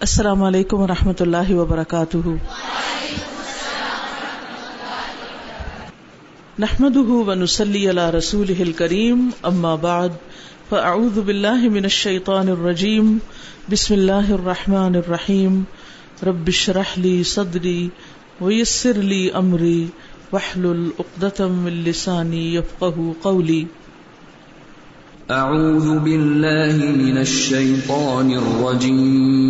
السلام علیکم و رحمۃ اللہ وبرکاتہ۔ نحمد ونسلی علی رسول کریم اما بعد، فاعوذ باللہ من الشیطان الرجیم، بسم اللہ الرحمن الرحیم۔ رب اشرح لی صدری ویسر لی امری، واحلل عقدۃ من لسانی یفقهوا قولی۔ اعوذ باللہ من الشیطان الرجیم۔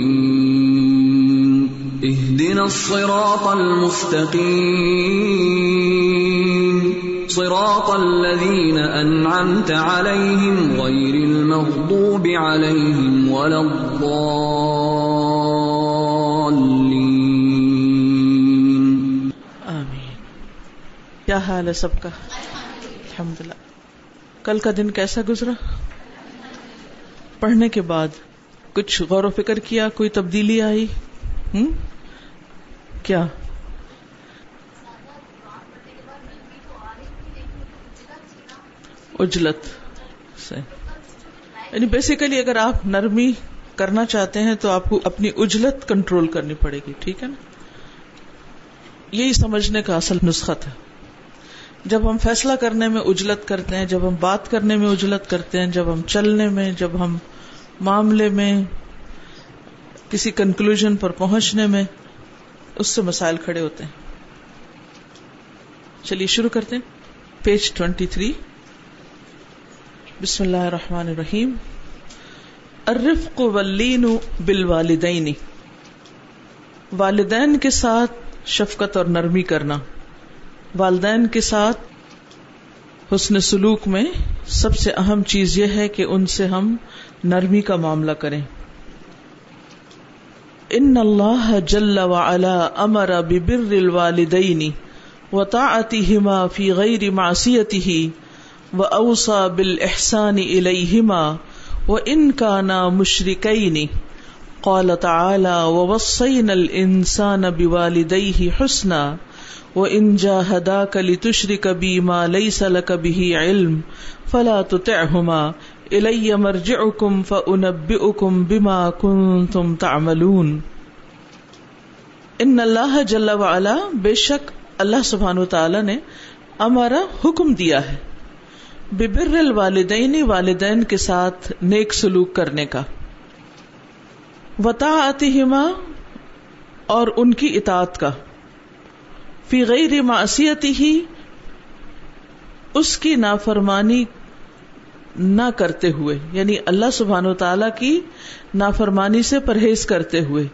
اهدنا الصراط المستقيم. صراط الذين أنعمت عليهم غير المغضوب عليهم ولا الضالين. آمین. کیا حال ہے سب کا؟ الحمد للہ کل کا دن کیسا گزرا؟ پڑھنے کے بعد کچھ غور و فکر کیا، کوئی تبدیلی آئی؟ ہوں کیا؟ اجلت. سے یعنی بیسیکلی اگر آپ نرمی کرنا چاہتے ہیں تو آپ کو اپنی اجلت کنٹرول کرنی پڑے گی، ٹھیک ہے نا؟ یہی سمجھنے کا اصل نسخہ تھا جب ہم فیصلہ کرنے میں اجلت کرتے ہیں، جب ہم بات کرنے میں اجلت کرتے ہیں، جب ہم چلنے میں، جب ہم معاملے میں، کسی کنکلوژ پر پہنچنے میں اس سے مسائل کھڑے ہوتے ہیں۔ چلیے شروع کرتے ہیں۔ Page twenty three. بسم اللہ الرحمن الرحیم۔ الرفق واللین بالوالدین۔ والدین کے ساتھ شفقت اور نرمی کرنا۔ والدین کے ساتھ حسن سلوک میں سب سے اہم چیز یہ ہے کہ ان سے ہم نرمی کا معاملہ کریں۔ ان اللہ جل وعلا امر ببر الوالدین وطاعتهما في غير معصيته واوصى بالاحسان اليهما وان كانا مشركين قال تعالى ووصينا الانسان بوالديه حسنا وان جاهداك لتشرك بي ما ليس لك به علم فلا تطعهما الي مرجعكم فانبئكم بما كنتم تعملون. ان اللہ جل وعلا بے شک اللہ سبحان و تعالی نے ہمارا حکم دیا ہے ببر الوالدین والدین کے ساتھ نیک سلوک کرنے کا وطا آتی اور ان کی اطاعت کا، فی غیر معصیتی ہی اس کی نافرمانی نہ کرتے ہوئے یعنی اللہ سبحان و تعالی کی نافرمانی سے پرہیز کرتے ہوئے۔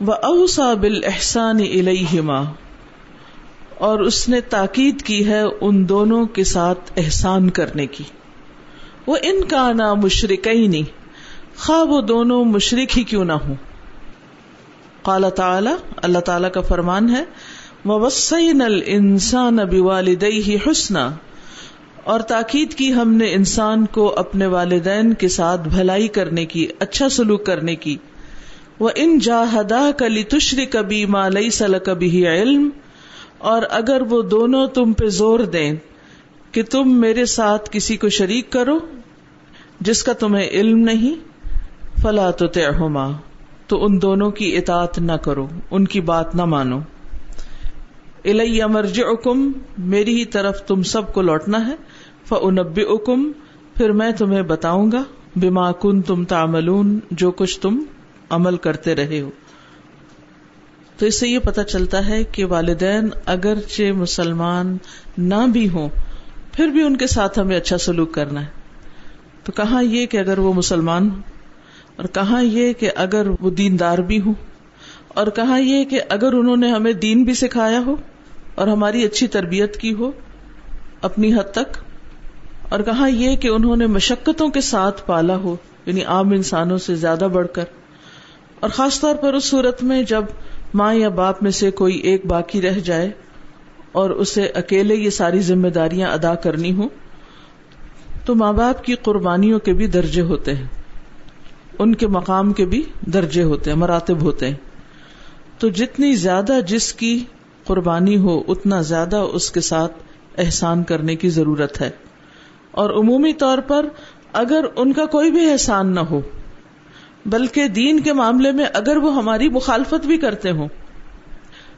وہ اوسا بل احسان الہما اور اس نے تاکید کی ہے ان دونوں کے ساتھ احسان کرنے کی۔ وہ ان کا نا مشرق نہیں خواہ وہ دونوں مشرق ہی کیوں نہ ہوں۔ قال تعالی اللہ تعالی کا فرمان ہے وسین ال انسان والدئی حسنا اور تاکید کی ہم نے انسان کو اپنے والدین کے ساتھ بھلائی کرنے کی اچھا سلوک کرنے کی۔ وہ ان جاہدا کلی تشری کبھی مالئی سل کبھی علم، اور اگر وہ دونوں تم پہ زور دیں کہ تم میرے ساتھ کسی کو شریک کرو، جس کا تمہیں علم نہیں، فلا تو تہما تو ان دونوں کی اطاعت نہ کرو، ان کی بات نہ مانو۔ الئی امرج اکم میری ہی طرف تم سب کو لوٹنا ہے فنب اکم پھر میں تمہیں بتاؤں گا بیما کن تم تاملون جو کچھ تم عمل کرتے رہے ہو۔ تو اس سے یہ پتا چلتا ہے کہ والدین اگرچہ مسلمان نہ بھی ہوں، پھر بھی ان کے ساتھ ہمیں اچھا سلوک کرنا ہے۔ تو کہاں یہ کہ اگر وہ مسلمان ہو اور کہاں یہ کہ اگر وہ دیندار بھی ہوں؟ اور کہاں یہ کہ اگر انہوں نے ہمیں دین بھی سکھایا ہو؟ اور ہماری اچھی تربیت کی ہو، اپنی حد تک۔ اور کہاں یہ کہ انہوں نے مشقتوں کے ساتھ پالا ہو یعنی عام انسانوں سے زیادہ بڑھ کر۔ اور خاص طور پر اس صورت میں جب ماں یا باپ میں سے کوئی ایک باقی رہ جائے اور اسے اکیلے یہ ساری ذمہ داریاں ادا کرنی ہوں، تو ماں باپ کی قربانیوں کے بھی درجے ہوتے ہیں۔ ان کے مقام کے بھی درجے ہوتے ہیں، مراتب ہوتے ہیں۔ تو جتنی زیادہ جس کی قربانی ہو، اتنا زیادہ اس کے ساتھ احسان کرنے کی ضرورت ہے۔ اور عمومی طور پر اگر ان کا کوئی بھی احسان نہ ہو، بلکہ دین کے معاملے میں اگر وہ ہماری مخالفت بھی کرتے ہوں،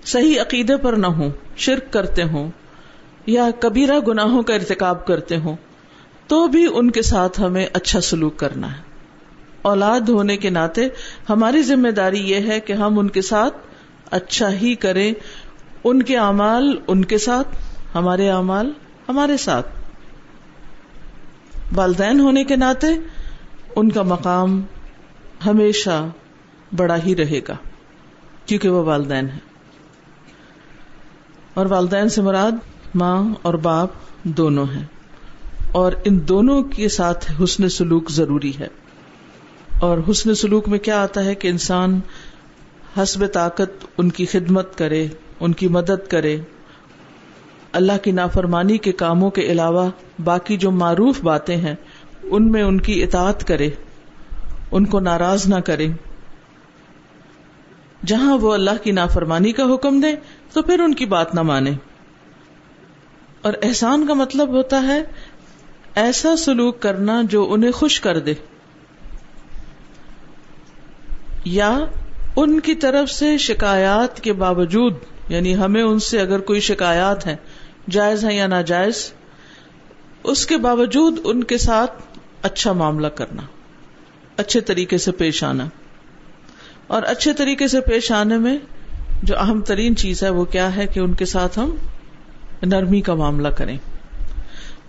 صحیح عقیدے پر نہ ہوں، شرک کرتے ہوں، یا کبیرہ گناہوں کا ارتکاب کرتے ہوں، تو بھی ان کے ساتھ ہمیں اچھا سلوک کرنا ہے۔ اولاد ہونے کے ناطے ہماری ذمہ داری یہ ہے کہ ہم ان کے ساتھ اچھا ہی کریں ان کے اعمال ان کے ساتھ، ہمارے اعمال ہمارے ساتھ۔ والدین ہونے کے ناطے ان کا مقام ہمیشہ بڑا ہی رہے گا، کیونکہ وہ والدین ہے اور والدین سے مراد ماں اور باپ دونوں ہیں۔ اور ان دونوں کے ساتھ حسن سلوک ضروری ہے۔ اور حسن سلوک میں کیا آتا ہے کہ انسان حسب طاقت ان کی خدمت کرے ان کی مدد کرے۔ اللہ کی نافرمانی کے کاموں کے علاوہ باقی جو معروف باتیں ہیں، ان میں ان کی اطاعت کرے۔ ان کو ناراض نہ کرے۔ جہاں وہ اللہ کی نافرمانی کا حکم دے، تو پھر ان کی بات نہ مانے۔ اور احسان کا مطلب ہوتا ہے، ایسا سلوک کرنا جو انہیں خوش کر دے۔ یا ان کی طرف سے شکایات کے باوجود یعنی ہمیں ان سے اگر کوئی شکایات ہے جائز ہے یا ناجائز، اس کے باوجود ان کے ساتھ اچھا معاملہ کرنا، اچھے طریقے سے پیش آنا۔ اور اچھے طریقے سے پیش آنے میں جو اہم ترین چیز ہے وہ کیا ہے کہ ان کے ساتھ ہم نرمی کا معاملہ کریں۔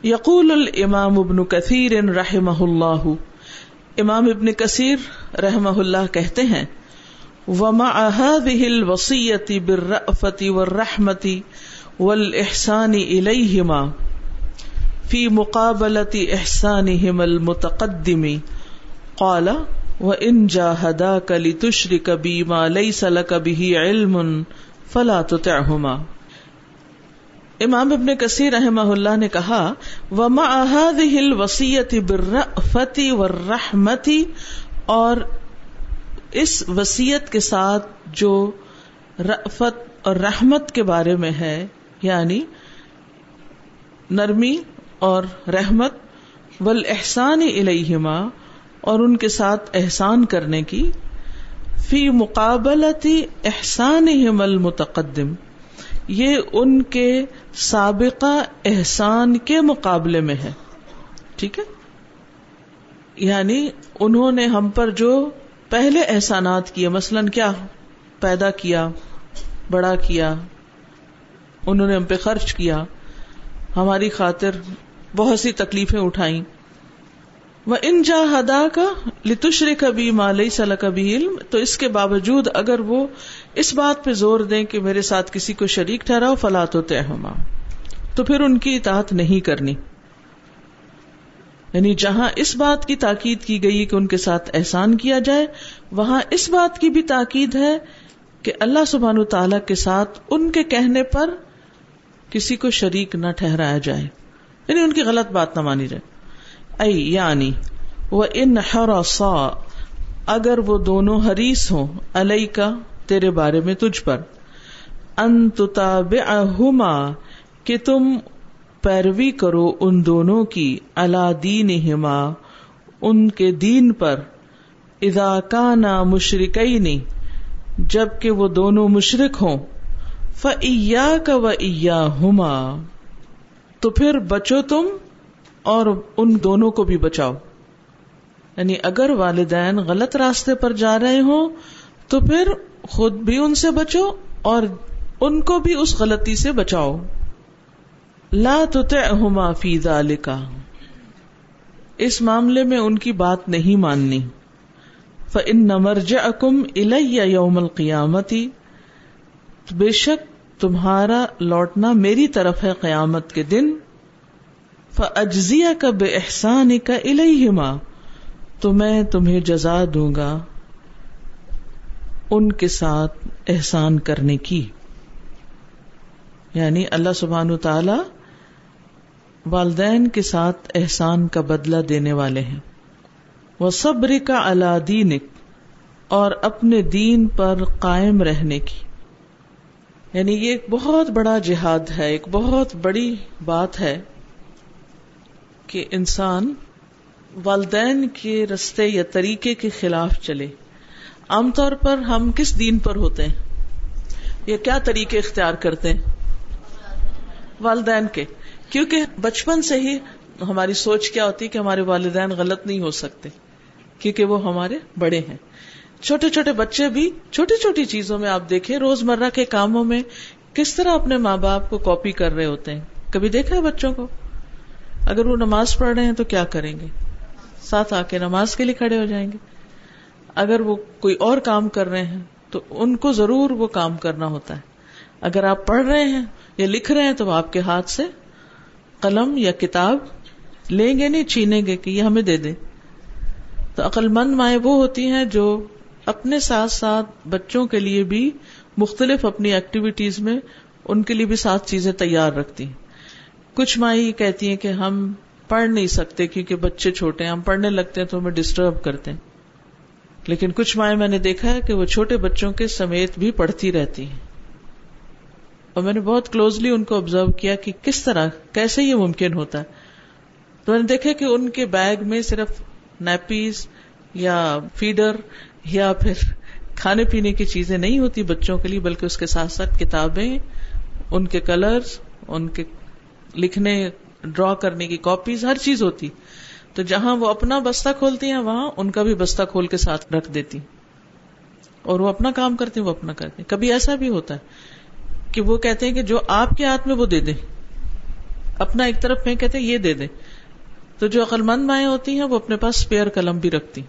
یقول الامام ابن کثیر رحمہ اللہ، امام ابن کثیر رحمہ اللہ کہتے ہیں ومع هذه الوصية بالرأفة والرحمة والإحسان إليهما في مقابلة إحسانهم المتقدم قال وَإِن جَاهَدَاكَ لِتُشْرِكَ بِي مَا لَيْسَ لَكَ بِهِ عِلْمٌ فَلَا تُطِعْهُمَا امام ابن کثیر رحمہ اللہ نے کہا، وَمَعَ هَذِهِ الْوَصِيَّةِ بِالرَّأْفَةِ وَالرَّحْمَةِ اور اس وسیعت کے ساتھ جو رأفت اور رحمت کے بارے میں ہے یعنی نرمی اور رحمت والاحسان الیہما اور ان کے ساتھ احسان کرنے کی، فی مقابلتی احسان المتقدم، یہ ان کے سابقہ احسان کے مقابلے میں ہے۔ ٹھیک ہے؟ یعنی انہوں نے ہم پر جو پہلے احسانات کیے مثلاً کیا پیدا کیا، بڑا کیا، انہوں نے ہم پہ خرچ کیا، ہماری خاطر بہت سی تکلیفیں اٹھائیں۔ وہ ان جا ہدا کا لتشر کبھی مالئی سل کبھی علم، تو اس کے باوجود اگر وہ اس بات پہ زور دیں کہ میرے ساتھ کسی کو شریک ٹھہراؤ، فلا تو طے تو پھر ان کی اطاعت نہیں کرنی۔ یعنی جہاں اس بات کی تاکید کی گئی کہ ان کے ساتھ احسان کیا جائے، وہاں اس بات کی بھی تاکید ہے کہ اللہ سبحان تعالی کے ساتھ ان کے کہنے پر کسی کو شریک نہ ٹھہرایا جائے۔ یعنی ان کی غلط بات نہ مانی جائے۔ یعنی وہ ان حرسا اگر وہ دونوں حریص ہوں علیہ کا تیرے بارے میں تجھ پر۔ انتابما کہ تم پیروی کرو ان دونوں کی اللہ دین ہما ان کے دین پر ادا کا نا مشرق جبکہ وہ دونوں مشرق ہوں فیا کا و ہوما تو پھر بچو تم اور ان دونوں کو بھی بچاؤ۔ یعنی اگر والدین غلط راستے پر جا رہے ہوں، تو پھر خود بھی ان سے بچو اور ان کو بھی اس غلطی سے بچاؤ۔ لا تطعهما فی ذالکا۔ اس معاملے میں ان کی بات نہیں ماننی۔ فَإِنَّ مَرْجَعَكُمْ إِلَيَّ يَوْمَ الْقِيَامَةِ۔ بے شک تمہارا لوٹنا میری طرف ہے قیامت کے دن۔ فجزیا کا بے احسان کا الہما تو میں تمہیں جزا دوں گا ان کے ساتھ احسان کرنے کی۔ یعنی اللہ سبحان تعالی والدین کے ساتھ احسان کا بدلہ دینے والے ہیں۔ وہ صبر کا اللہ دینک، اور اپنے دین پر قائم رہنے کی۔ یعنی یہ ایک بہت بڑا جہاد ہے، ایک بہت بڑی بات ہے کہ انسان والدین کے رستے یا طریقے کے خلاف چلے۔ عام طور پر ہم کس دین پر ہوتے ہیں؟ یا کیا طریقے اختیار کرتے ہیں؟ والدین کے۔ کیونکہ بچپن سے ہی ہماری سوچ کیا ہوتی ہے کہ ہمارے والدین غلط نہیں ہو سکتے، کیونکہ وہ ہمارے بڑے ہیں۔ چھوٹے چھوٹے بچے بھی چھوٹی چھوٹی چیزوں میں آپ دیکھیں روز مرہ کے کاموں میں کس طرح اپنے ماں باپ کو کاپی کر رہے ہوتے ہیں؟ کبھی دیکھا ہے بچوں کو؟ اگر وہ نماز پڑھ رہے ہیں تو کیا کریں گے؟ ساتھ آ کے نماز کے لیے کھڑے ہو جائیں گے۔ اگر وہ کوئی اور کام کر رہے ہیں تو ان کو ضرور وہ کام کرنا ہوتا ہے۔ اگر آپ پڑھ رہے ہیں یا لکھ رہے ہیں تو وہ آپ کے ہاتھ سے قلم یا کتاب لیں گے نہیں، چھینیں گے کہ یہ ہمیں دے دیں۔ تو عقل مند مائیں وہ ہوتی ہیں جو اپنے ساتھ ساتھ بچوں کے لیے بھی مختلف اپنی ایکٹیویٹیز میں ان کے لیے بھی ساتھ چیزیں تیار رکھتی ہیں۔ کچھ مائی کہتی ہیں کہ ہم پڑھ نہیں سکتے کیونکہ بچے چھوٹے ہیں، ہم پڑھنے لگتے ہیں تو ہمیں ڈسٹرب کرتے ہیں۔ لیکن کچھ مائیں میں نے دیکھا ہے کہ وہ چھوٹے بچوں کے سمیت بھی پڑھتی رہتی ہیں۔ اور میں نے بہت کلوزلی ان کو آبزرو کیا کہ کس طرح، کیسے یہ ممکن ہوتا ہے۔ تو میں نے دیکھا کہ ان کے بیگ میں صرف نیپیز یا فیڈر یا پھر کھانے پینے کی چیزیں نہیں ہوتی بچوں کے لیے، بلکہ اس کے ساتھ ساتھ کتابیں، ان کے کلرز ان کے لکھنے ڈرا کرنے کی کاپیز ہر چیز ہوتی۔ تو جہاں وہ اپنا بستہ کھولتی ہیں، وہاں ان کا بھی بستہ کھول کے ساتھ رکھ دیتی۔ اور وہ اپنا کام کرتے وہ اپنا کرتے کبھی ایسا بھی ہوتا ہے۔ کہ وہ کہتے ہیں کہ جو آپ کے ہاتھ میں وہ دے دیں۔ اپنا ایک طرف میں کہتے ہیں، یہ دے دیں۔ تو جو عقل مند مائیں ہوتی ہیں، وہ اپنے پاس اسپیئر قلم بھی رکھتی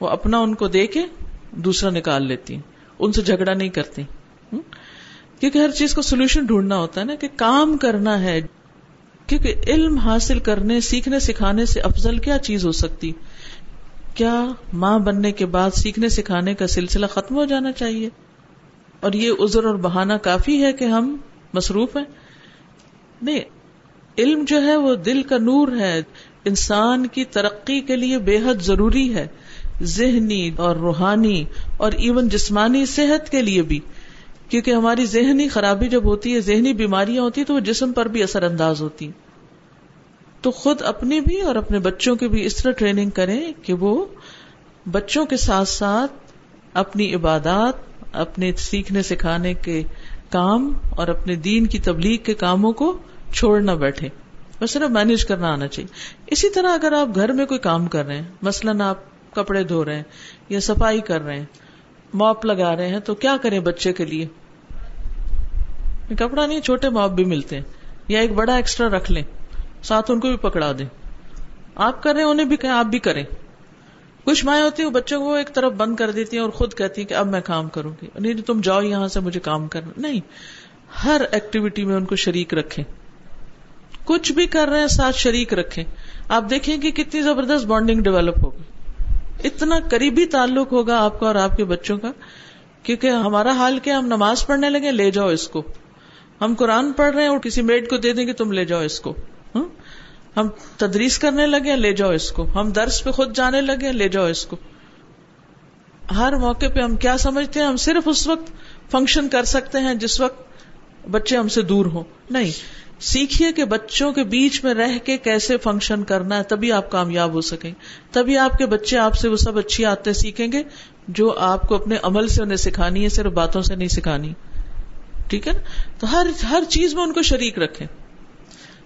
وہ اپنا ان کو دے کے دوسرا نکال لیتی ان سے جھگڑا نہیں کرتی۔ کیونکہ ہر چیز کو سولوشن ڈھونڈنا ہوتا ہے نا کہ کام کرنا ہے۔ کیونکہ علم حاصل کرنے، سیکھنے، سکھانے سے افضل کیا چیز ہو سکتی؟ کیا ماں بننے کے بعد سیکھنے، سکھانے کا سلسلہ ختم ہو جانا چاہیے؟ اور یہ عذر اور بہانہ کافی ہے کہ ہم مصروف ہیں۔ نہیں، علم جو ہے وہ دل کا نور ہے۔ انسان کی ترقی کے لیے بے حد ضروری ہے۔ ذہنی اور روحانی اور ایون جسمانی صحت کے لیے بھی۔ کیونکہ ہماری ذہنی خرابی جب ہوتی ہے، ذہنی بیماریاں ہوتی تو وہ جسم پر بھی اثر انداز ہوتی تو خود اپنی بھی اور اپنے بچوں کی بھی اس طرح ٹریننگ کریں کہ وہ بچوں کے ساتھ ساتھ اپنی عبادات اپنے سیکھنے سکھانے کے کام اور اپنے دین کی تبلیغ کے کاموں کو چھوڑ نہ بیٹھے۔ بس صرف مینج کرنا آنا چاہیے۔ اسی طرح اگر آپ گھر میں کوئی کام کر رہے ہیں، مثلاً آپ کپڑے دھو رہے ہیں یا صفائی کر رہے ہیں، موپ لگا رہے ہیں، تو کیا کریں بچے کے لیے؟ کپڑا نہیں، چھوٹے موپ بھی ملتے ہیں۔ یا ایک بڑا ایکسٹرا رکھ لیں، ساتھ ان کو بھی پکڑا دیں۔ آپ کر رہے ہیں، انہیں بھی کہیں، آپ بھی کریں۔ کچھ مائیں ہوتی ہیں بچوں کو ایک طرف بند کر دیتی ہیں اور خود کہتی ہیں کہ اب میں کام کروں گی۔ نہیں تم جاؤ یہاں سے مجھے کام کرنا۔ نہیں، ہر ایکٹیویٹی میں ان کو شریک رکھیں۔ کچھ بھی کر رہے ہیں، ساتھ شریک رکھیں۔ آپ دیکھیں کہ کتنی زبردست بانڈنگ ڈیولپ ہوگی۔ اتنا قریبی تعلق ہوگا آپ کا اور آپ کے بچوں کا۔ کیونکہ ہمارا حال کیا ہم نماز پڑھنے لگے، لے جاؤ اس کو۔ ہم قرآن پڑھ رہے ہیں اور کسی میڈ کو دے دیں گے تم لے جاؤ اس کو۔ ہاں؟ ہم تدریس کرنے لگے، لے جاؤ اس کو۔ ہم درس پہ خود جانے لگے، لے جاؤ اس کو۔ ہر موقع پہ ہم کیا سمجھتے ہیں؟ ہم صرف اس وقت فنکشن کر سکتے ہیں جس وقت بچے ہم سے دور ہوں۔ نہیں، سیکھیے کہ بچوں کے بیچ میں رہ کے کیسے فنکشن کرنا ہے، تبھی آپ کامیاب ہو سکیں۔ تبھی آپ کے بچے آپ سے وہ سب اچھی آتے سیکھیں گے جو آپ کو اپنے عمل سے انہیں سکھانی ہے، صرف باتوں سے نہیں سکھانی۔ ٹھیک ہے نا؟ تو ہر ہر چیز میں ان کو شریک رکھے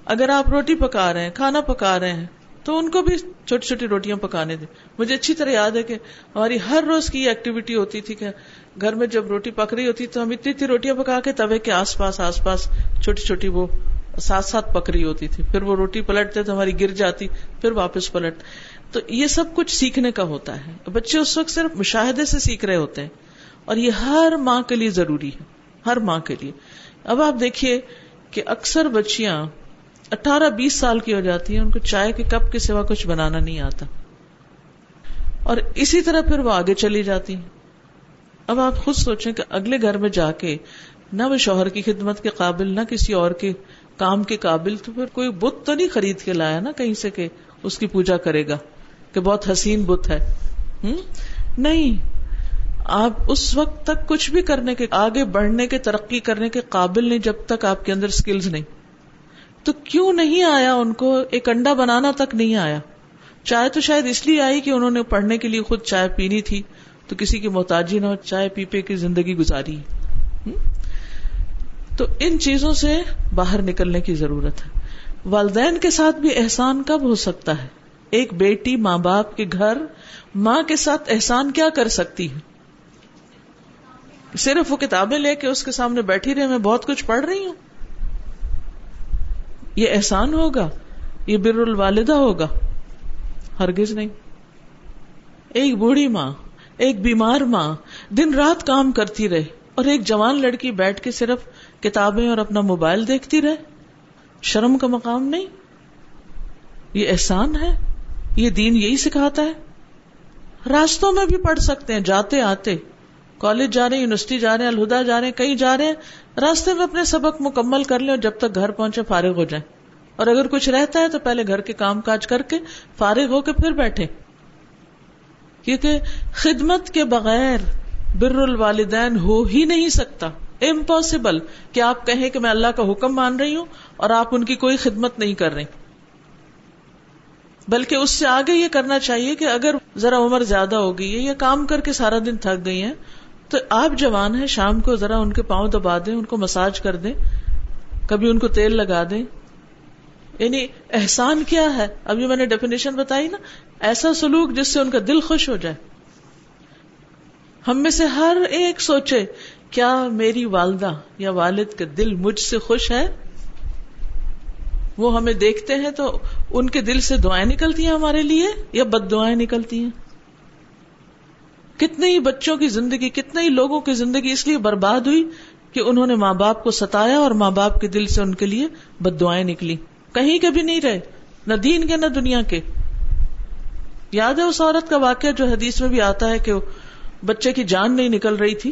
اگر آپ روٹی پکا رہے ہیں، کھانا پکا رہے ہیں، تو ان کو بھی چھوٹی چھوٹی روٹیاں پکانے دیں۔ مجھے اچھی طرح یاد ہے کہ ہماری ہر روز کی ایکٹیویٹی ہوتی تھی کہ گھر میں جب روٹی پک رہی ہوتی تو ہم اتنی اتنی روٹیاں پکا کے توے کے آس پاس آس پاس چھوٹی چھوٹی وہ ساتھ ساتھ پک رہی ہوتی تھی۔ پھر وہ روٹی پلٹتے تو ہماری گر جاتی، پھر واپس پلٹ۔ تو یہ سب کچھ سیکھنے کا ہوتا ہے۔ بچے اس وقت صرف مشاہدے سے سیکھ رہے ہوتے ہیں اور یہ ہر ماں کے لیے ضروری ہے۔ ہر ماں کے لیے۔ اب آپ دیکھیے کہ اکثر بچیاں اٹھارہ بیس سال کی ہو جاتی ہیں، ان کو چائے کے کپ کے سوا کچھ بنانا نہیں آتا۔ اور اسی طرح پھر وہ آگے چلی جاتی ہیں۔ اب آپ خود سوچیں کہ اگلے گھر میں جا کے نہ وہ شوہر کی خدمت کے قابل، نہ کسی اور کے کام کے قابل، تو پھر کوئی بت تو نہیں خرید کے لایا نا کہیں سے کہ اس کی پوجا کرے گا کہ بہت حسین بت ہے۔ نہیں۔ آپ اس وقت تک کچھ بھی کرنے کے، آگے بڑھنے کے، ترقی کرنے کے قابل نہیں جب تک آپ کے اندر اسکلز نہیں۔ تو کیوں نہیں آیا ان کو؟ ایک انڈا بنانا تک نہیں آیا۔ چائے تو شاید اس لیے آئی کہ انہوں نے پڑھنے کے لیے خود چائے پینی تھی۔ تو کسی کی محتاجی نہ ہو، چائے پی پی کی زندگی گزاری۔ تو ان چیزوں سے باہر نکلنے کی ضرورت ہے۔ والدین کے ساتھ بھی احسان کب ہو سکتا ہے؟ ایک بیٹی ماں باپ کے گھر ماں کے ساتھ احسان کیا کر سکتی ہے؟ صرف وہ کتابیں لے کے اس کے سامنے بیٹھی رہے، میں بہت کچھ پڑھ رہی ہوں۔ یہ احسان ہوگا؟ یہ بر الوالدہ ہوگا؟ ہرگز نہیں۔ ایک بوڑھی ماں، ایک بیمار ماں دن رات کام کرتی رہے اور ایک جوان لڑکی بیٹھ کے صرف کتابیں اور اپنا موبائل دیکھتی رہے۔ شرم کا مقام نہیں۔ یہ احسان ہے۔ یہ دین یہی سکھاتا ہے۔ راستوں میں بھی پڑھ سکتے ہیں، جاتے آتے۔ کالج جا رہے ہیں یونیورسٹی جا رہے ہیں الہدا جا رہے ہیں کہیں جا رہے ہیں راستے میں اپنے سبق مکمل کر لیں اور جب تک گھر پہنچے فارغ ہو جائیں۔ اور اگر کچھ رہتا ہے تو پہلے گھر کے کام کاج کر کے فارغ ہو کے پھر بیٹھے۔ کیونکہ خدمت کے بغیر بر الوالدین ہو ہی نہیں سکتا۔ امپاسبل کہ آپ کہیں کہ میں اللہ کا حکم مان رہی ہوں اور آپ ان کی کوئی خدمت نہیں کر رہی۔ بلکہ اس سے آگے یہ کرنا چاہیے کہ اگر ذرا عمر زیادہ ہو گئی ہے یا کام کر کے سارا دن تھک گئی ہیں تو آپ جوان ہیں، شام کو ذرا ان کے پاؤں دبا دیں، ان کو مساج کر دیں، کبھی ان کو تیل لگا دیں۔ یعنی احسان کیا ہے؟ ابھی میں نے ڈیفینیشن بتائی نا، ایسا سلوک جس سے ان کا دل خوش ہو جائے۔ ہم میں سے ہر ایک سوچے، کیا میری والدہ یا والد کا دل مجھ سے خوش ہے؟ وہ ہمیں دیکھتے ہیں تو ان کے دل سے دعائیں نکلتی ہیں ہمارے لیے یا بد دعائیں نکلتی ہیں؟ کتنے ہی بچوں کی زندگی، کتنے ہی لوگوں کی زندگی اس لیے برباد ہوئی کہ انہوں نے ماں باپ کو ستایا اور ماں باپ کے دل سے ان کے لیے بد دعائیں نکلی۔ کہیں کے بھی نہیں رہے، نہ دین کے، نہ دنیا کے۔ یاد ہے اس عورت کا واقعہ جو حدیث میں بھی آتا ہے کہ بچے کی جان نہیں نکل رہی تھی۔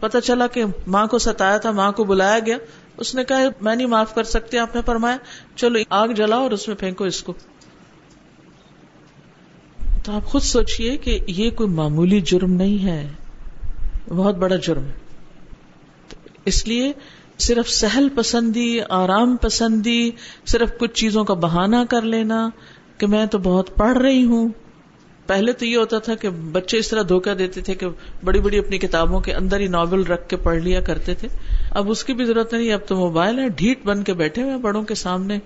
پتا چلا کہ ماں کو ستایا تھا، ماں کو بلایا گیا۔ اس نے کہا، میں نہیں معاف کر سکتی، آپ نے فرمایا، چلو آگ جلاؤ اور اس میں پھینکو اس کو۔ تو آپ خود سوچئے کہ یہ کوئی معمولی جرم نہیں ہے، بہت بڑا جرم ہے۔ اس لیے صرف سہل پسندی، آرام پسندی، صرف کچھ چیزوں کا بہانہ کر لینا کہ میں تو بہت پڑھ رہی ہوں۔ پہلے تو یہ ہوتا تھا کہ بچے اس طرح دھوکہ دیتے تھے کہ بڑی بڑی اپنی کتابوں کے اندر ہی ناول رکھ کے پڑھ لیا کرتے تھے۔ اب اس کی بھی ضرورت نہیں، اب تو موبائل ہے، ڈھیٹ بن کے بیٹھے ہوئے بڑوں کے سامنے۔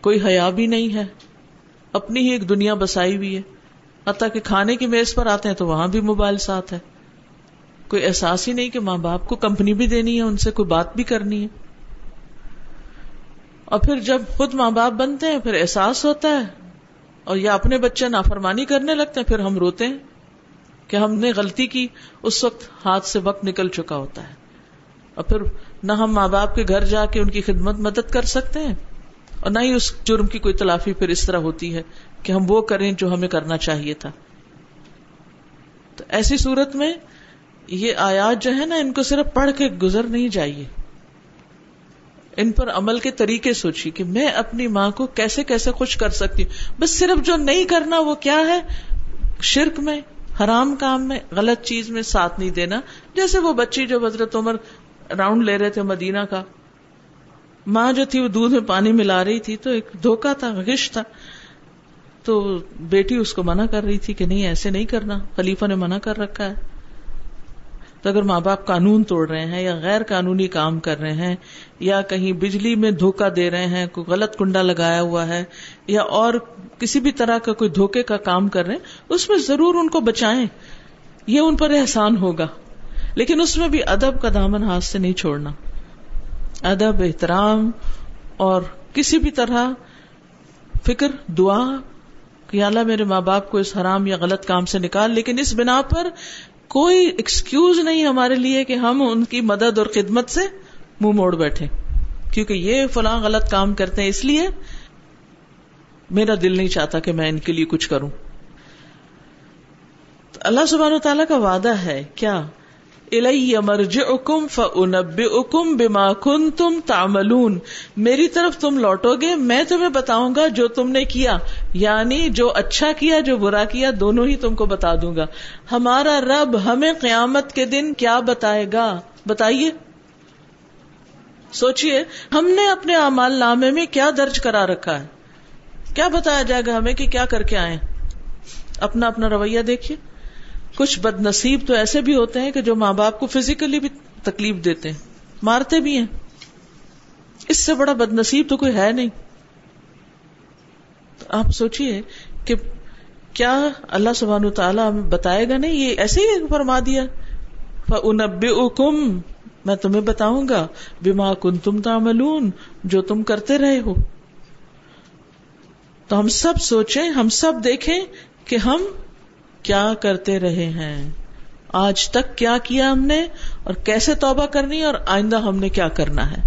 کوئی حیا بھی نہیں ہے۔ اپنی ہی ایک دنیا بسائی ہوئی ہے۔ حتیٰ کہ کھانے کی میز پر آتے ہیں تو وہاں بھی موبائل ساتھ ہے۔ کوئی احساس ہی نہیں کہ ماں باپ کو کمپنی بھی دینی ہے، ان سے کوئی بات بھی کرنی ہے۔ اور پھر جب خود ماں باپ بنتے ہیں، پھر احساس ہوتا ہے۔ اور یا اپنے بچے نافرمانی کرنے لگتے ہیں، پھر ہم روتے ہیں کہ ہم نے غلطی کی۔ اس وقت ہاتھ سے وقت نکل چکا ہوتا ہے۔ اور پھر نہ ہم ماں باپ کے گھر جا کے ان کی خدمت مدد کر سکتے ہیں۔ اور نہ ہی اس جرم کی کوئی تلافی پھر اس طرح ہوتی ہے کہ ہم وہ کریں جو ہمیں کرنا چاہیے تھا۔ تو ایسی صورت میں یہ آیات جو ہے نا، ان کو صرف پڑھ کے گزر نہیں جائیے۔ ان پر عمل کے طریقے سوچی کہ میں اپنی ماں کو کیسے کیسے خوش کر سکتی ہوں۔ بس صرف جو نہیں کرنا وہ کیا ہے؟ شرک میں، حرام کام میں، غلط چیز میں ساتھ نہیں دینا۔ جیسے وہ بچی جو حضرت عمر راؤنڈ لے رہے تھے مدینہ کا ماں جو تھی وہ دودھ میں پانی ملا رہی تھی تو ایک دھوکا تھا، غش تھا۔ تو بیٹی اس کو منع کر رہی تھی کہ نہیں، ایسے نہیں کرنا، خلیفہ نے منع کر رکھا ہے۔ تو اگر ماں باپ قانون توڑ رہے ہیں یا غیر قانونی کام کر رہے ہیں یا کہیں بجلی میں دھوکا دے رہے ہیں، کوئی غلط کنڈا لگایا ہوا ہے یا اور کسی بھی طرح کا کوئی دھوکے کا کام کر رہے ہیں، اس میں ضرور ان کو بچائیں۔ یہ ان پر احسان ہوگا۔ لیکن اس میں بھی ادب کا دامن ہاتھ سے نہیں چھوڑنا۔ ادب، احترام اور کسی بھی طرح فکر، دعا کہ اللہ میرے ماں باپ کو اس حرام یا غلط کام سے نکال، لیکن اس بنا پر کوئی ایکسکیوز نہیں ہمارے لیے کہ ہم ان کی مدد اور خدمت سے منہ موڑ بیٹھے۔ کیونکہ یہ فلاں غلط کام کرتے ہیں، اس لیے میرا دل نہیں چاہتا کہ میں ان کے لیے کچھ کروں۔ اللہ سبحانہ تعالیٰ کا وعدہ ہے، کیا الیہ مرجعکم فانبئکم بما کنتم تعملون۔ میری طرف تم لوٹو گے، میں تمہیں بتاؤں گا جو تم نے کیا۔ یعنی جو اچھا کیا، جو برا کیا، دونوں ہی تم کو بتا دوں گا۔ ہمارا رب ہمیں قیامت کے دن کیا بتائے گا؟ بتائیے۔ سوچئے، ہم نے اپنے اعمال نامے میں کیا درج کرا رکھا ہے؟ کیا بتایا جائے گا ہمیں کہ کیا کر کے آئے اپنا اپنا رویہ دیکھیے۔ کچھ بد نصیب تو ایسے بھی ہوتے ہیں کہ جو ماں باپ کو فزیکلی بھی تکلیف دیتے ہیں۔ مارتے بھی ہیں۔ اس سے بڑا بد نصیب تو کوئی ہے نہیں۔ تو آپ سوچیے کہ کیا اللہ سبحان تعالیٰ ہمیں بتائے گا نہیں؟ یہ ایسے ہی فرما دیا۔ کم میں تمہیں بتاؤں گا بیما کن تم تعملون، جو تم کرتے رہے ہو۔ تو ہم سب سوچیں، ہم سب دیکھیں کہ ہم کیا کرتے رہے ہیں؟ آج تک کیا کیا ہم نے اور کیسے توبہ کرنی اور آئندہ ہم نے کیا کرنا ہے؟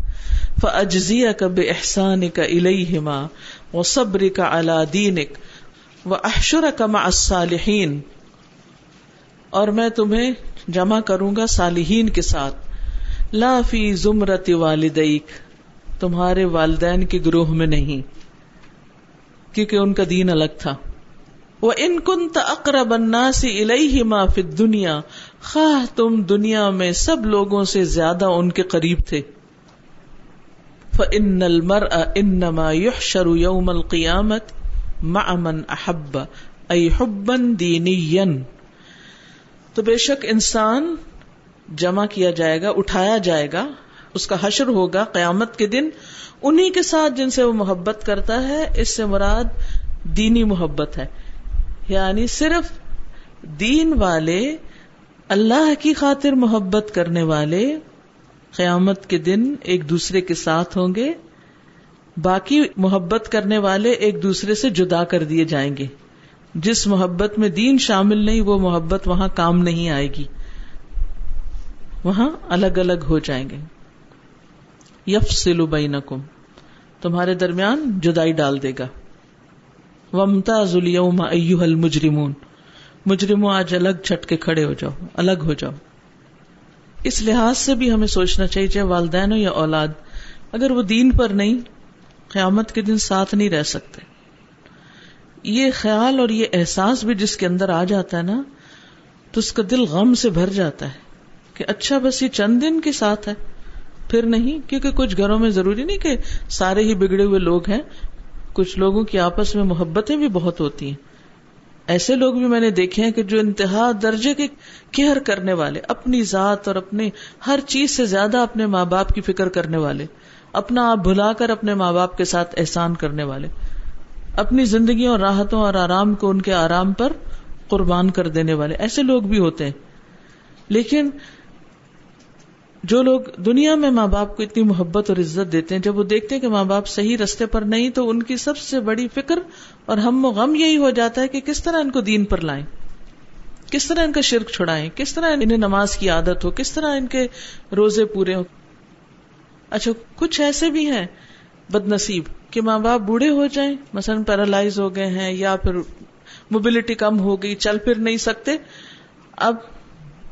فجزیا کا بے احسان کا الہما و صبر کا اللہ دینک و احشر کا صالحین اور میں تمہیں جمع کروں گا صالحین کے ساتھ۔ لا فی زمرت والدیک تمہارے والدین کے گروہ میں نہیں، کیونکہ ان کا دین الگ تھا۔ وہ ان کن اقرب الناس الیہما فی دنیا خواہ تم دنیا میں سب لوگوں سے زیادہ ان کے قریب تھے۔ فَإِنَّ الْمَرْءَ إِنَّمَا يُحْشَرُ يَوْمَ الْقِيَامَةِ مَعَ مَنْ أَحَبَّ، أَيْ حُبًّا دِينِيًّا۔ تو بے شک انسان جمع کیا جائے گا، اٹھایا جائے گا، اس کا حشر ہوگا قیامت کے دن، انہی کے ساتھ جن سے وہ محبت کرتا ہے، اس سے مراد دینی محبت ہے۔ یعنی صرف دین والے، اللہ کی خاطر محبت کرنے والے قیامت کے دن ایک دوسرے کے ساتھ ہوں گے، باقی محبت کرنے والے ایک دوسرے سے جدا کر دیے جائیں گے۔ جس محبت میں دین شامل نہیں، وہ محبت وہاں کام نہیں آئے گی۔ وہاں الگ الگ ہو جائیں گے۔ یف سلو بینکم، تمہارے درمیان جدائی ڈال دے گا۔ ومتاز اليوم ایوہ المجرمون۔ مجرموں آج الگ چھٹ کے کھڑے ہو جاؤ، الگ ہو جاؤ۔ اس لحاظ سے بھی ہمیں سوچنا چاہیے چاہے والدین ہو یا اولاد، اگر وہ دین پر نہیں، قیامت کے دن ساتھ نہیں رہ سکتے۔ یہ خیال اور یہ احساس بھی جس کے اندر آ جاتا ہے نا، تو اس کا دل غم سے بھر جاتا ہے کہ اچھا بس یہ چند دن کے ساتھ ہے۔ پھر نہیں، کیونکہ کچھ گھروں میں ضروری نہیں کہ سارے ہی بگڑے ہوئے لوگ ہیں۔ کچھ لوگوں کی آپس میں محبتیں بھی بہت ہوتی ہیں۔ ایسے لوگ بھی میں نے دیکھے ہیں کہ جو انتہا درجے کے کیئر کرنے والے، اپنی ذات اور اپنے ہر چیز سے زیادہ اپنے ماں باپ کی فکر کرنے والے، اپنا آپ بھلا کر اپنے ماں باپ کے ساتھ احسان کرنے والے، اپنی زندگیوں اور راحتوں اور آرام کو ان کے آرام پر قربان کر دینے والے، ایسے لوگ بھی ہوتے ہیں۔ لیکن جو لوگ دنیا میں ماں باپ کو اتنی محبت اور عزت دیتے ہیں، جب وہ دیکھتے ہیں کہ ماں باپ صحیح رستے پر نہیں، تو ان کی سب سے بڑی فکر اور ہم و غم یہی ہو جاتا ہے کہ کس طرح ان کو دین پر لائیں۔ کس طرح ان کا شرک چھڑائیں۔ کس طرح انہیں نماز کی عادت ہو۔ کس طرح ان کے روزے پورے ہو اچھا کچھ ایسے بھی ہیں بد نصیب کہ ماں باپ بوڑھے ہو جائیں، مثلاً پیرالائز ہو گئے ہیں یا پھر موبلٹی کم ہو گئی، چل پھر نہیں سکتے۔ اب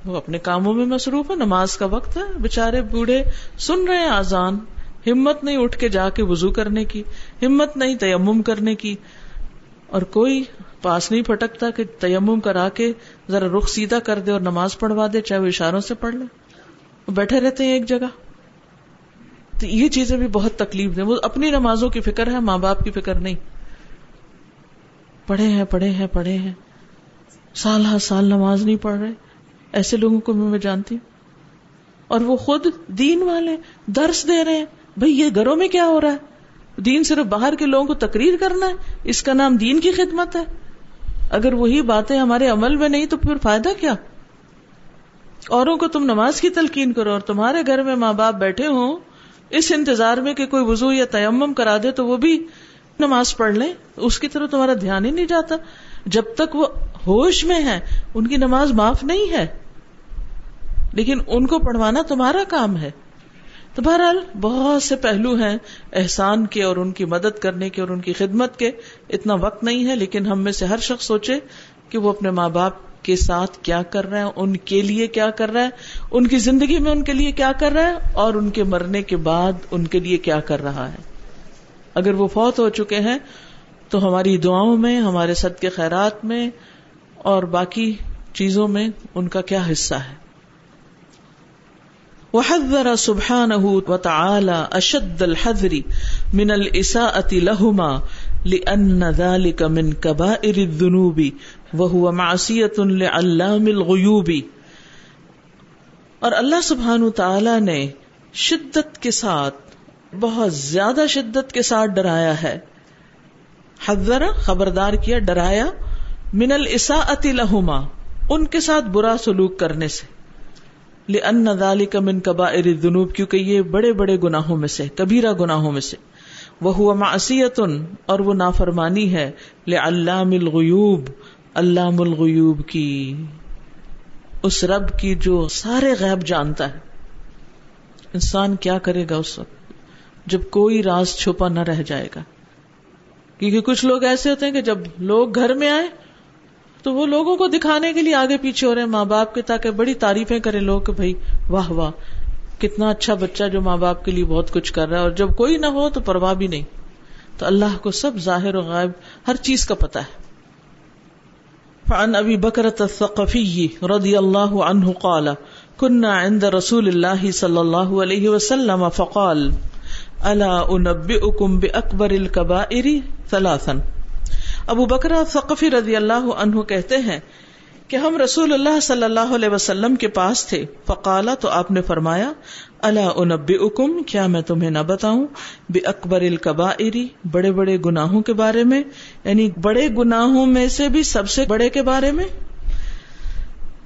وہ اپنے کاموں میں مصروف ہے نماز کا وقت ہے بےچارے بوڑھے سن رہے ہیں آزان۔ ہمت نہیں اٹھ کے جا کے وزو کرنے کی، ہمت نہیں تیمم کرنے کی۔ اور کوئی پاس نہیں پھٹکتا کہ تیمم کرا کے ذرا رخ سیدھا کر دے اور نماز پڑھوا دے، چاہے وہ اشاروں سے پڑھ لے۔ بیٹھے رہتے ہیں ایک جگہ۔ تو یہ چیزیں بھی بہت تکلیف دیں۔ وہ اپنی نمازوں کی فکر ہے، ماں باپ کی فکر نہیں۔ پڑھے ہیں پڑھے ہیں پڑھے ہیں۔ سال ہر سال نماز نہیں پڑھ رہے۔ ایسے لوگوں کو میں جانتی ہوں۔ اور وہ خود دین والے درس دے رہے ہیں، بھائی یہ گھروں میں کیا ہو رہا ہے؟ دین صرف باہر کے لوگوں کو تقریر کرنا ہے، اس کا نام دین کی خدمت ہے۔ اگر وہی باتیں ہمارے عمل میں نہیں، تو پھر فائدہ کیا؟ اوروں کو تم نماز کی تلقین کرو اور تمہارے گھر میں ماں باپ بیٹھے ہوں، اس انتظار میں کہ کوئی وضو یا تیمم کرا دے تو وہ بھی نماز پڑھ لیں۔ اس کی طرف تمہارا دھیان ہی نہیں جاتا۔ جب تک وہ ہوش میں ہے ان کی نماز معاف نہیں ہے۔ لیکن ان کو پڑھوانا تمہارا کام ہے۔ تو بہرحال بہت سے پہلو ہیں احسان کے اور ان کی مدد کرنے کے اور ان کی خدمت کے۔ اتنا وقت نہیں ہے، لیکن ہم میں سے ہر شخص سوچے کہ وہ اپنے ماں باپ کے ساتھ کیا کر رہا ہے، ان کے لیے کیا کر رہا ہے، ان کی زندگی میں ان کے لیے کیا کر رہا ہے اور ان کے مرنے کے بعد ان کے لیے کیا کر رہا ہے۔ اگر وہ فوت ہو چکے ہیں تو ہماری دعاؤں میں، ہمارے صد کے خیرات میں اور باقی چیزوں میں ان کا کیا حصہ ہے۔ وحذر سبحانه وتعالى اشد الحذر من الاساءة لهما لان ذلك من كبائر الذنوب وهو معصية لعلام الغيوب. اور اللہ سبحانہ تعالی نے شدت کے ساتھ، بہت زیادہ شدت کے ساتھ ڈرایا ہے۔ حذر، خبردار کیا، ڈرایا، من الاساءة لهما، ان کے ساتھ برا سلوک کرنے سے۔ لأن ذلك من كبائر الذنوب، کیونکہ یہ بڑے بڑے گناہوں میں سے، کبیرہ گناہوں میں سے۔ وہ ہوا معصیت اور وہ نافرمانی ہے۔ لعلام الغیوب علام الغیوب کی۔ اس رب کی جو سارے غیب جانتا ہے۔ انسان کیا کرے گا اس وقت؟ جب کوئی راز چھپا نہ رہ جائے گا۔ کیونکہ کچھ لوگ ایسے ہوتے ہیں کہ جب لوگ گھر میں آئے تو وہ لوگوں کو دکھانے کے لیے آگے پیچھے ہو رہے ہیں۔ ماں باپ کے تاکہ بڑی تعریفیں کرے لوگ کہ بھائی، واہ واہ، کتنا اچھا بچہ جو ماں باپ کے لیے بہت کچھ کر رہا ہے اور جب کوئی نہ ہو تو پرواہ بھی نہیں۔ تو اللہ کو سب ظاہر و غائب، ہر چیز کا پتا ہے۔ فعن ابی بکرت الثقفی رضی اللہ عنہ قال كنا عند رسول اللہ صلی اللہ علیہ وسلم فقال، الا انبئکم باکبر الكبائر ثلاثا؟ ابو بکرا ثقفی رضی اللہ عنہ کہتے ہیں کہ ہم رسول اللہ صلی اللہ علیہ وسلم کے پاس تھے۔ فقالا تو آپ نے فرمایا اللہ انب اکم کیا میں تمہیں نہ بتاؤں؟ بے اکبر القبائری بڑے بڑے گناہوں کے بارے میں یعنی بڑے گناہوں میں سے بھی سب سے بڑے کے بارے میں۔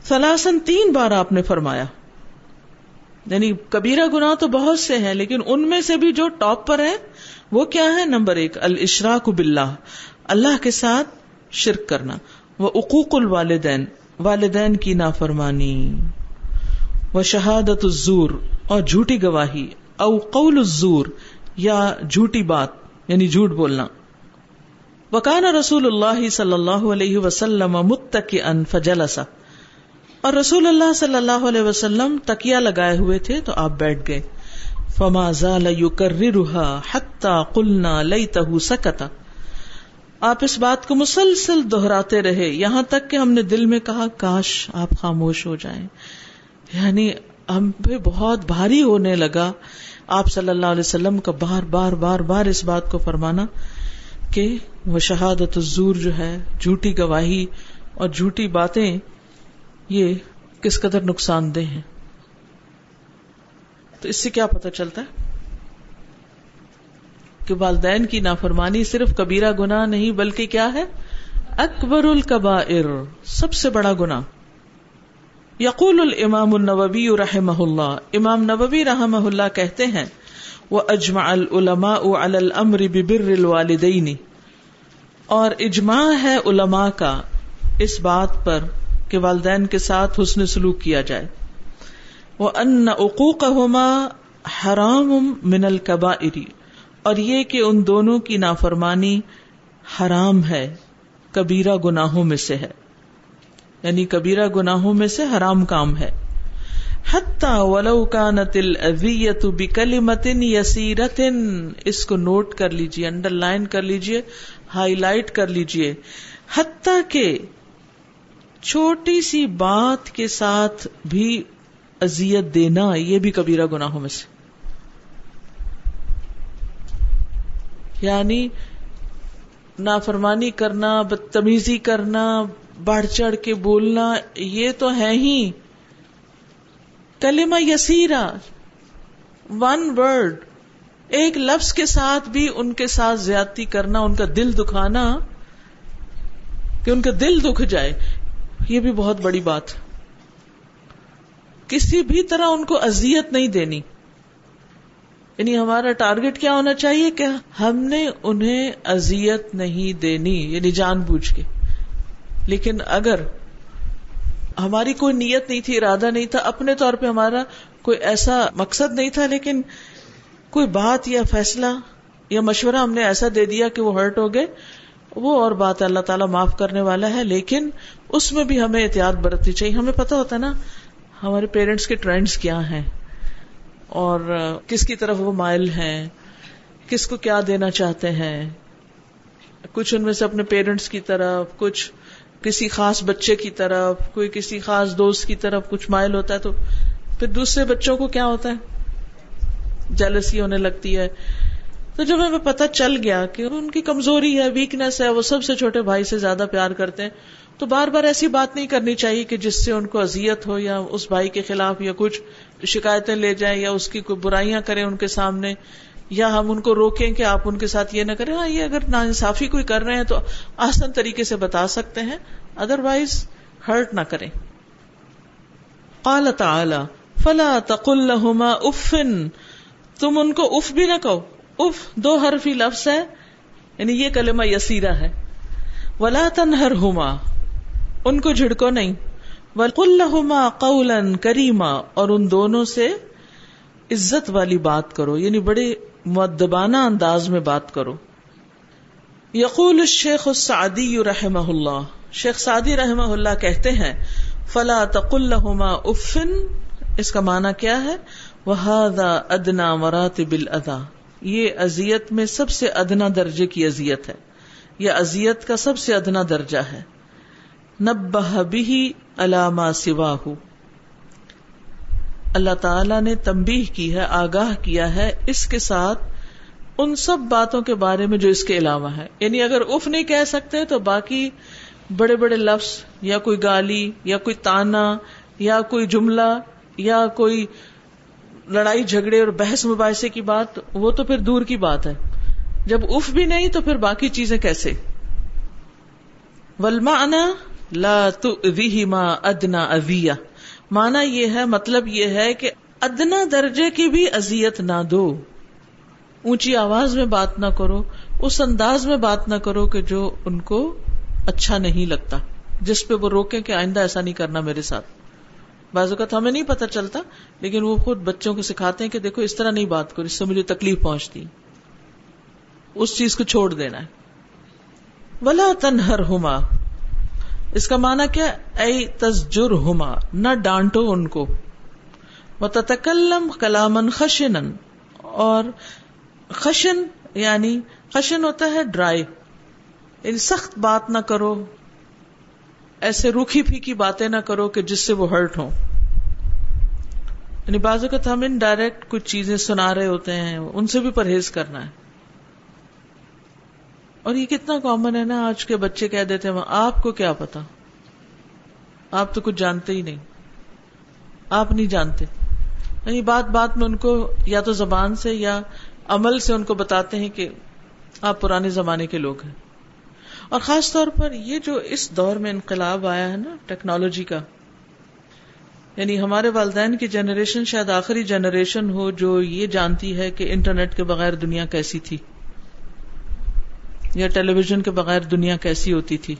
سلاسن تین بار آپ نے فرمایا۔ یعنی کبیرہ گناہ تو بہت سے ہیں، لیکن ان میں سے بھی جو ٹاپ پر ہے وہ کیا ہے نمبر ایک الشراک باللہ۔ اللہ کے ساتھ شرک کرنا۔ وہ اقوق الوالدین، والدین کی نافرمانی۔ وہ شہادت الزور، اور جھوٹی گواہی۔ او قول الزور، یا جھوٹی بات یعنی جھوٹ بولنا۔ وکان رسول اللہ صلی اللہ علیہ وسلم متک ان فجلسا اور رسول اللہ صلی اللہ علیہ وسلم تکیا لگائے ہوئے تھے تو آپ بیٹھ گئے۔ فما زال يكررها حتى قلنا ليته سكت آپ اس بات کو مسلسل دہراتے رہے۔ یہاں تک کہ ہم نے دل میں کہا، کاش آپ خاموش ہو جائیں۔ یعنی ہم پہ بہت بھاری ہونے لگا۔ آپ صلی اللہ علیہ وسلم کا بار بار بار بار اس بات کو فرمانا کہ وہ شہادت الزور جو ہے، جھوٹی گواہی اور جھوٹی باتیں، یہ کس قدر نقصان دہ ہیں؟ تو اس سے کیا پتہ چلتا ہے؟ کہ والدین کی نافرمانی صرف کبیرہ گنا نہیں بلکہ کیا ہے؟ اکبر القبائر سب سے بڑا گنا یقول الامام النووی رحمہ اللہ، امام نبوی رحمہ اللہ کہتے ہیں وہ اجماع العلماء علی الامر ببر الوالدین اور اجماع ہے علماء کا اس بات پر کہ والدین کے ساتھ حسن سلوک کیا جائے۔ وہ ان عقوقہما حرام من الکبائر اور یہ کہ ان دونوں کی نافرمانی حرام ہے، کبیرہ گناہوں میں سے ہے۔ یعنی کبیرہ گناہوں میں سے حرام کام ہے۔ حتی ولو کانت الاذیت بکلمت یسیرت اس کو نوٹ کر لیجیے انڈر لائن کر لیجیے ہائی لائٹ کر لیجیے۔ حتی کہ چھوٹی سی بات کے ساتھ بھی اذیت دینا، یہ بھی کبیرہ گناہوں میں سے۔ یعنی نافرمانی کرنا، بدتمیزی کرنا، بڑھ چڑھ کے بولنا، یہ تو ہے ہی۔ کلمہ یسیرا ون ورڈ ایک لفظ کے ساتھ بھی ان کے ساتھ زیادتی کرنا، ان کا دل دکھانا، کہ ان کا دل دکھ جائے، یہ بھی بہت بڑی بات۔ کسی بھی طرح ان کو ازیت نہیں دینی۔ یعنی ہمارا ٹارگیٹ کیا ہونا چاہیے کہ ہم نے انہیں ازیت نہیں دینی یعنی جان بوجھ کے۔ لیکن اگر ہماری کوئی نیت نہیں تھی، ارادہ نہیں تھا، اپنے طور پہ ہمارا کوئی ایسا مقصد نہیں تھا، لیکن کوئی بات یا فیصلہ یا مشورہ ہم نے ایسا دے دیا کہ وہ ہرٹ ہو گئے، وہ اور بات اللہ تعالیٰ معاف کرنے والا ہے، لیکن اس میں بھی ہمیں احتیاط برتنی چاہیے۔ ہمیں پتا ہوتا ہے نا، ہمارے پیرنٹس کے ٹرینڈس کیا ہیں۔ اور کس کی طرف وہ مائل ہیں؟ کس کو کیا دینا چاہتے ہیں؟ کچھ ان میں سے اپنے پیرنٹس کی طرف، کچھ کسی خاص بچے کی طرف، کوئی کسی خاص دوست کی طرف کچھ مائل ہوتا ہے تو پھر دوسرے بچوں کو کیا ہوتا ہے؟ جیلسی ہونے لگتی ہے۔ تو جب ہمیں پتہ چل گیا کہ ان کی کمزوری ہے ویکنیس ہے، وہ سب سے چھوٹے بھائی سے زیادہ پیار کرتے ہیں، تو بار بار ایسی بات نہیں کرنی چاہیے کہ جس سے ان کو اذیت ہو یا اس بھائی کے خلاف یا کچھ۔ شکایتیں لے جائیں یا اس کی کوئی برائیاں کریں ان کے سامنے، یا ہم ان کو روکیں کہ آپ ان کے ساتھ یہ نہ کریں۔ ہاں یہ اگر نا انصافی کوئی کر رہے ہیں تو آسان طریقے سے بتا سکتے ہیں ادر وائز ہرٹ نہ کریں۔ قال تعالی، فلا تقل لهما افن تم ان کو اف بھی نہ کہو۔ اف دو حرفی لفظ ہے یعنی یہ کلمہ یسیرا ہے۔ ولا تنہرہما، ان کو جھڑکو نہیں۔ وقل لهما قولا کریما اور ان دونوں سے عزت والی بات کرو یعنی بڑے مدبانہ انداز میں بات کرو۔ یقول الشیخ السعدی رحمہ اللہ۔ شیخ سعدی رحمہ اللہ کہتے ہیں، فلا تقل لهما افن اس کا معنی کیا ہے؟ وہذا ادنا مراتب الادا یہ اذیت میں سب سے ادنا درجے کی اذیت ہے۔ یہ اذیت کا سب سے ادنا درجہ ہے۔ نبہ بھی علامہ سواہ۔ اللہ تعالی نے تمبیح کی ہے، آگاہ کیا ہے اس کے ساتھ ان سب باتوں کے بارے میں جو اس کے علاوہ ہے۔ یعنی اگر اف نہیں کہہ سکتے تو باقی بڑے بڑے لفظ یا کوئی گالی یا کوئی تانا یا کوئی جملہ یا کوئی لڑائی جھگڑے اور بحث مباحثے کی بات، وہ تو پھر دور کی بات ہے۔ جب اف بھی نہیں تو پھر باقی چیزیں کیسے؟ ولما انا لا تو ادنا اویا مانا یہ ہے مطلب یہ ہے کہ ادنا درجے کی بھی ازیت نہ دو۔ اونچی آواز میں بات نہ کرو، اس انداز میں بات نہ کرو کہ جو ان کو اچھا نہیں لگتا، جس پہ وہ روکے کہ آئندہ ایسا نہیں کرنا میرے ساتھ۔ بعض اوقات ہمیں نہیں پتا چلتا، لیکن وہ خود بچوں کو سکھاتے ہیں کہ دیکھو، اس طرح نہیں بات کرو، اس سے مجھے تکلیف پہنچتی۔ اس چیز کو چھوڑ دینا ہے۔ ولا تنہر ہوما اس کا معنی کیا اے تسجر ہوما نہ ڈانٹو ان کو۔ تکلم کلامن خشن اور خشن یعنی خشن ہوتا ہے ڈرائی۔ یعنی سخت بات نہ کرو، ایسے روکھی پھیکی باتیں نہ کرو کہ جس سے وہ ہرٹ ہو یعنی بازو کا ہم ان ڈائریکٹ کچھ چیزیں سنا رہے ہوتے ہیں، ان سے بھی پرہیز کرنا ہے۔ اور یہ کتنا کامن ہے نا، آج کے بچے کہہ دیتے ہیں، آپ کو کیا پتا؟ آپ تو کچھ جانتے ہی نہیں۔ آپ نہیں جانتے۔ یعنی بات بات میں ان کو یا تو زبان سے یا عمل سے ان کو بتاتے ہیں کہ آپ پرانے زمانے کے لوگ ہیں۔ اور خاص طور پر یہ جو اس دور میں انقلاب آیا ہے نا، ٹیکنالوجی کا یعنی ہمارے والدین کی جنریشن شاید آخری جنریشن ہو جو یہ جانتی ہے کہ انٹرنیٹ کے بغیر دنیا کیسی تھی۔ یا ٹیلی ویژن کے بغیر دنیا کیسی ہوتی تھی۔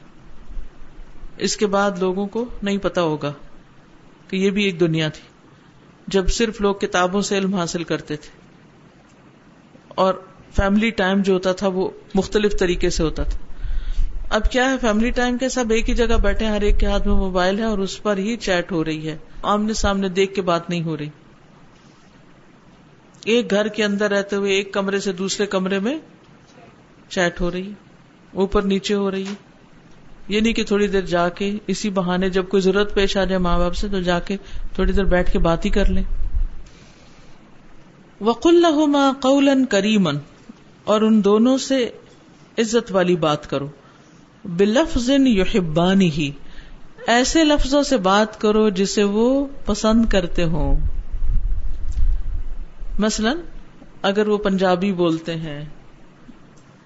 اس کے بعد لوگوں کو نہیں پتا ہوگا کہ یہ بھی ایک دنیا تھی، جب صرف لوگ کتابوں سے علم حاصل کرتے تھے۔ اور فیملی ٹائم جو ہوتا تھا وہ مختلف طریقے سے ہوتا تھا۔ اب کیا ہے فیملی ٹائم کے سب ایک ہی جگہ بیٹھے ہر ایک کے ہاتھ میں موبائل ہے اور اس پر ہی چیٹ ہو رہی ہے۔ آمنے سامنے دیکھ کے بات نہیں ہو رہی۔ ایک گھر کے اندر رہتے ہوئے ایک کمرے سے دوسرے کمرے میں چیٹ ہو رہی ہے، اوپر نیچے ہو رہی ہے۔ یہ نہیں کہ تھوڑی دیر جا کے اسی بہانے جب کوئی ضرورت پیش آ جائے ماں باپ سے تو جا کے تھوڑی دیر بیٹھ کے بات ہی کر لیں۔ وق اللہ قول کریمن اور ان دونوں سے عزت والی بات کرو۔ بلفظ یحبانی ہی ایسے لفظوں سے بات کرو جسے وہ پسند کرتے ہوں۔ مثلا، اگر وہ پنجابی بولتے ہیں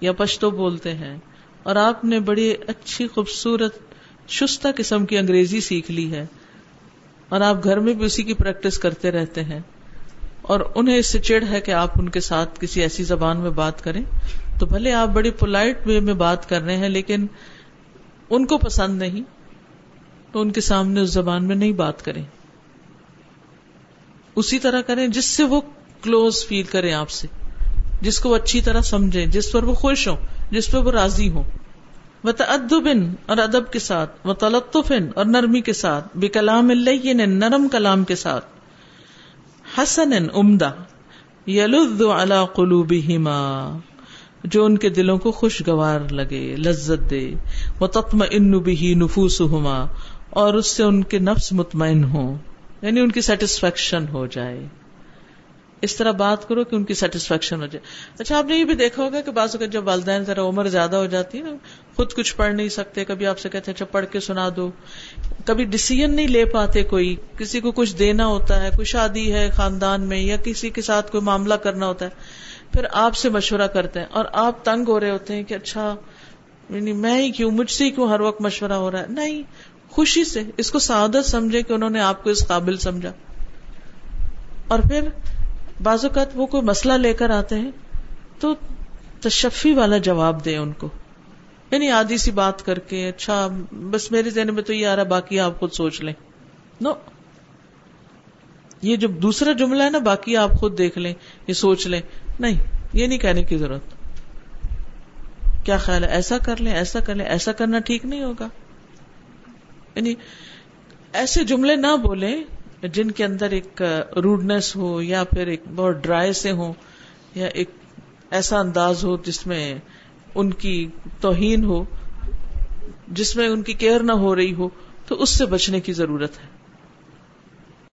یا پشتو بولتے ہیں۔ اور آپ نے بڑی اچھی خوبصورت شستہ قسم کی انگریزی سیکھ لی ہے۔ اور آپ گھر میں بھی اسی کی پریکٹس کرتے رہتے ہیں۔ اور انہیں اس سے چڑ ہے کہ آپ ان کے ساتھ کسی ایسی زبان میں بات کریں۔ تو بھلے آپ بڑی پولائٹ وے میں بات کر رہے ہیں، لیکن ان کو پسند نہیں۔ تو ان کے سامنے اس زبان میں نہیں بات کریں۔ اسی طرح کریں جس سے وہ کلوز فیل کریں آپ سے۔ جس کو وہ اچھی طرح سمجھیں، جس پر وہ خوش ہوں، جس پر وہ راضی ہوں۔ و اور ادب کے ساتھ و تلطفن اور نرمی کے ساتھ بے کلام اللہ نرم کلام کے ساتھ۔ حسن، عمدہ۔ یلد علی قلوبہما جو ان کے دلوں کو خوشگوار لگے، لذت دے۔ وہ تتم ان بھی نفوس ہوما اور اس سے ان کے نفس مطمئن ہو یعنی ان کی سیٹسفیکشن ہو جائے۔ اس طرح بات کرو کہ ان کی سیٹسفیکشن ہو جائے۔ اچھا آپ نے یہ بھی دیکھا ہوگا کہ بعض اوقات جب والدین ذرا عمر زیادہ ہو جاتی ہے نا خود کچھ پڑھ نہیں سکتے، کبھی آپ سے کہتے ہیں اچھا پڑھ کے سنا دو۔ کبھی ڈسیزن نہیں لے پاتے کوئی۔ کسی کو کچھ دینا ہوتا ہے، کوئی شادی ہے خاندان میں یا کسی کے ساتھ کوئی معاملہ کرنا ہوتا ہے، پھر آپ سے مشورہ کرتے ہیں اور آپ تنگ ہو رہے ہوتے ہیں کہ اچھا یعنی میں ہی کیوں، مجھ سے ہی کیوں ہر وقت مشورہ ہو رہا ہے؟ نہیں، خوشی سے۔ اس کو سعادت سمجھے کہ انہوں نے آپ کو اس قابل سمجھا۔ اور پھر بعض اوقات وہ کوئی مسئلہ لے کر آتے ہیں تو تشفی والا جواب دے ان کو۔ یعنی آدھی سی بات کر کے اچھا بس میرے ذہن میں تو یہ آ رہا، باقی آپ خود سوچ لیں۔ نو۔ یہ جو دوسرا جملہ ہے نا، باقی آپ خود دیکھ لیں، یہ سوچ لیں۔ نہیں، یہ نہیں کہنے کی ضرورت۔ کیا خیال ہے؟ ایسا کر لیں، ایسا کر لیں، ایسا کرنا ٹھیک نہیں ہوگا۔ یعنی ایسے جملے نہ بولیں جن کے اندر ایک روڈنس ہو یا پھر ایک بہت ڈرائی سے ہو یا ایک ایسا انداز ہو جس میں ان کی توہین ہو، جس میں ان کی کیئر نہ ہو رہی ہو، تو اس سے بچنے کی ضرورت ہے۔